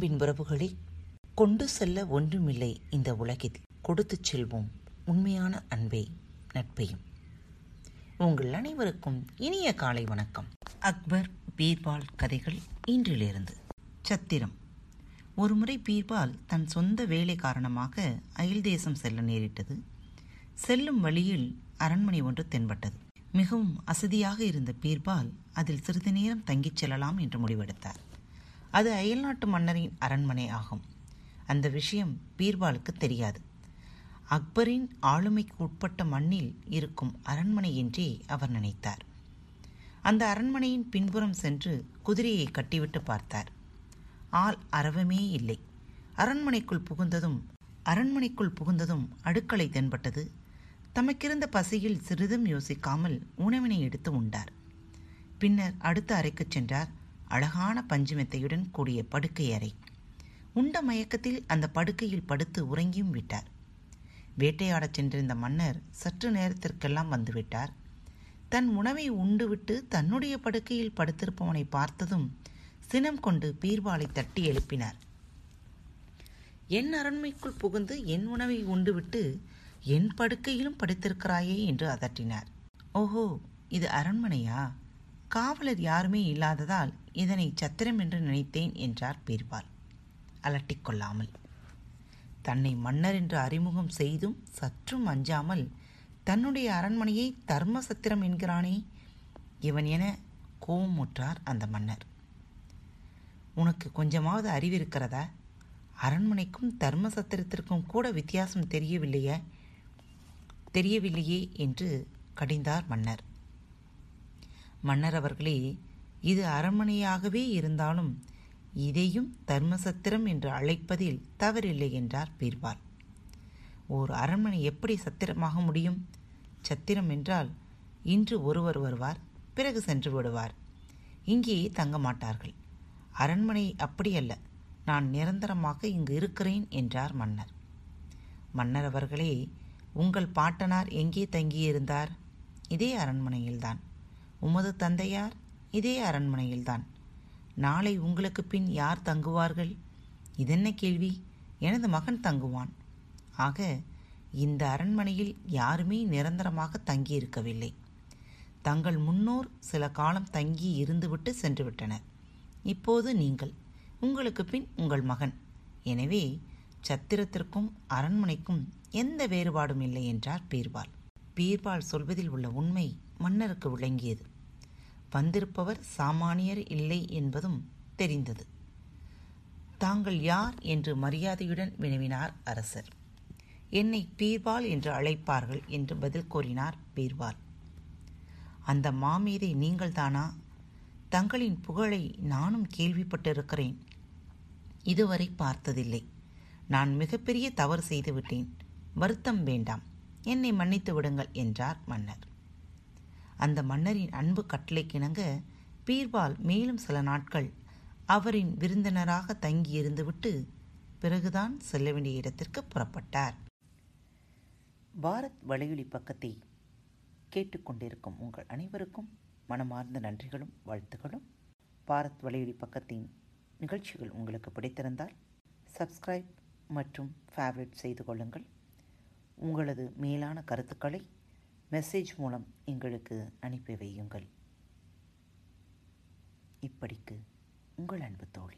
அன்பின் உறவுகளை கொண்டு செல்ல ஒன்றுமில்லை இந்த உலகில். கொடுத்துச் செல்வோம் உண்மையான அன்பை நட்பையும். உங்கள் அனைவருக்கும் இனிய காலை வணக்கம். அக்பர் பீர்பால் கதைகள் இன்றிலிருந்து. சத்திரம். ஒருமுறை பீர்பால் தன் சொந்த வேலை காரணமாக அயல் தேசம் செல்ல நேரிட்டது. செல்லும் வழியில் அரண்மனை ஒன்று தென்பட்டது. மிகவும் அசதியாக இருந்த பீர்பால் அதில் சிறிது நேரம் தங்கிச் செல்லலாம் என்று முடிவெடுத்தார். அது அயல்நாட்டு மன்னரின் அரண்மனை ஆகும். அந்த விஷயம் பீர்பாலுக்கு தெரியாது. அக்பரின் ஆளுமைக்கு உட்பட்ட மண்ணில் இருக்கும் அரண்மனை என்றே அவர் நினைத்தார். அந்த அரண்மனையின் பின்புறம் சென்று குதிரையை கட்டிவிட்டு பார்த்தார். ஆள் அறவமே இல்லை. அரண்மனைக்குள் புகுந்ததும் அரண்மனைக்குள் புகுந்ததும் அடுக்களை தென்பட்டது. தமக்கிருந்த பசியில் சிறிதும் யோசிக்காமல் உணவினை எடுத்து உண்டார். பின்னர் அடுத்த அறைக்குச் சென்றார். அழகான பஞ்சுமெத்தையுடன் கூடிய படுக்கை அறை. உண்ட மயக்கத்தில் அந்த படுக்கையில் படுத்து உறங்கியும் விட்டார். வேட்டையாடச் சென்றிருந்த மன்னர் சற்று நேரத்திற்கெல்லாம் வந்துவிட்டார். தன் உணவை உண்டுவிட்டு தன்னுடைய படுக்கையில் படுத்திருப்பவனை பார்த்ததும் சினம் கொண்டு பீர்வாலை தட்டி எழுப்பினார். என் அரண்மைக்குள் புகுந்து என் உணவை உண்டுவிட்டு என் படுக்கையிலும் படுத்திருக்கிறாயே என்று அதட்டினார். ஓஹோ இது அரண்மனையா? காவலர் யாருமே இல்லாததால் இதனை சத்திரம் என்று நினைத்தேன் என்றார் பீர்பால். அலட்டிக்கொள்ளாமல் தன்னை மன்னர் என்று அறிமுகம் செய்தும் சற்றும் அஞ்சாமல் தன்னுடைய அரண்மனையை தர்ம சத்திரம் என்கிறானே இவன் என கோபமுற்றார் அந்த மன்னர். உனக்கு கொஞ்சமாவது அறிவிருக்கிறதா? அரண்மனைக்கும் தர்ம சத்திரத்திற்கும் கூட வித்தியாசம் தெரியவில்லையே? தெரியவில்லையே என்று கடிந்தார் மன்னர். மன்னர் அவர்களே இது அரண்மனையாகவே இருந்தாலும் இதையும் தர்மசத்திரம் என்று அழைப்பதில் தவறில்லை என்றார் பீர்பால். ஓர் அரண்மனை எப்படி சத்திரமாக முடியும்? சத்திரம் என்றால் இன்று ஒருவர் வருவார் பிறகு சென்று விடுவார். இங்கே தங்க மாட்டார்கள். அரண்மனை அப்படியல்ல நான் நிரந்தரமாக இங்கு இருக்கிறேன் என்றார் மன்னர். மன்னர் அவர்களே உங்கள் பாட்டனார் எங்கே தங்கியிருந்தார்? இதே அரண்மனையில்தான். உமது தந்தையார் இதே அரண்மனையில்தான். நாளை உங்களுக்கு பின் யார் தங்குவார்கள்? இதென்ன கேள்வி? எனது மகன் தங்குவான். ஆக இந்த அரண்மனையில் யாருமே நிரந்தரமாக தங்கியிருக்கவில்லை. தங்கள் முன்னோர் சில காலம் தங்கி இருந்துவிட்டு சென்றுவிட்டனர். இப்போது நீங்கள் உங்களுக்கு பின் உங்கள் மகன். எனவே சத்திரத்திற்கும் அரண்மனைக்கும் எந்த வேறுபாடும் இல்லை என்றார் பீர்பால். பீர்பால் சொல்வதில் உள்ள உண்மை மன்னருக்கு விளங்கியது. வந்திருப்பவர் சாமானியர் இல்லை என்பதும் தெரிந்தது. தாங்கள் யார் என்று மரியாதையுடன் வினவினார் அரசர். என்னை பீர்பால் என்று அழைப்பார்கள் என்று பதில் கூறினார் பீர்பால். அந்த மாமீதை நீங்கள்தானா? தங்களின் புகழை நானும் கேள்விப்பட்டிருக்கிறேன். இதுவரை பார்த்ததில்லை. நான் மிகப்பெரிய தவறு செய்துவிட்டேன் வருத்தம் வேண்டாம். என்னை மன்னித்து விடுங்கள் என்றார் மன்னர். அந்த மன்னரின் அன்பு கட்டளைக்கிணங்க பீர்பால் மேலும் சில நாட்கள் அவரின் விருந்தினராக தங்கியிருந்துவிட்டு பிறகுதான் செல்ல வேண்டிய இடத்திற்கு புறப்பட்டார். பாரத் வலையொலி பக்கத்தை கேட்டுக்கொண்டிருக்கும் உங்கள் அனைவருக்கும் மனமார்ந்த நன்றிகளும் வாழ்த்துகளும். பாரத் வலையொலி பக்கத்தின் நிகழ்ச்சிகள் உங்களுக்கு பிடித்திருந்தால் சப்ஸ்கிரைப் மற்றும் ஃபேவரட் செய்து கொள்ளுங்கள். உங்களது மேலான கருத்துக்களை மெசேஜ் மூலம் எங்களுக்கு அனுப்பி வையுங்கள். இப்படிக்கு உங்கள் அன்பு தோழி.